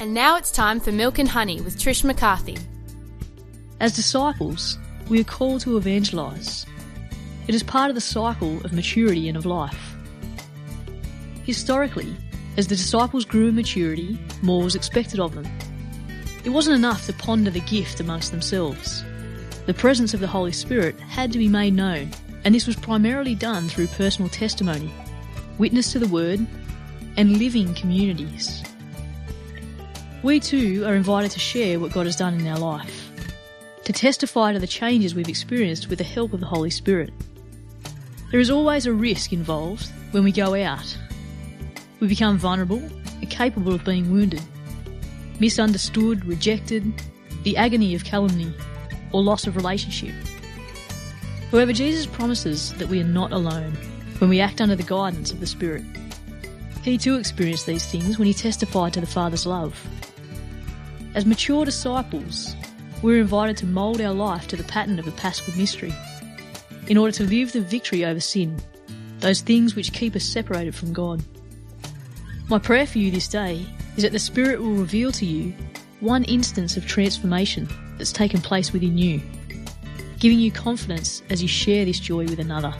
And now it's time for Milk and Honey with Trish McCarthy. As disciples, we are called to evangelise. It is part of the cycle of maturity and of life. Historically, as the disciples grew in maturity, more was expected of them. It wasn't enough to ponder the gift amongst themselves. The presence of the Holy Spirit had to be made known, and this was primarily done through personal testimony, witness to the Word, and living communities. We too are invited to share what God has done in our life, to testify to the changes we've experienced with the help of the Holy Spirit. There is always a risk involved when we go out. We become vulnerable and capable of being wounded, misunderstood, rejected, the agony of calumny, or loss of relationship. However, Jesus promises that we are not alone when we act under the guidance of the Spirit. He too experienced these things when he testified to the Father's love. As mature disciples, we're invited to mould our life to the pattern of the Paschal mystery in order to live the victory over sin, those things which keep us separated from God. My prayer for you this day is that the Spirit will reveal to you one instance of transformation that's taken place within you, giving you confidence as you share this joy with another.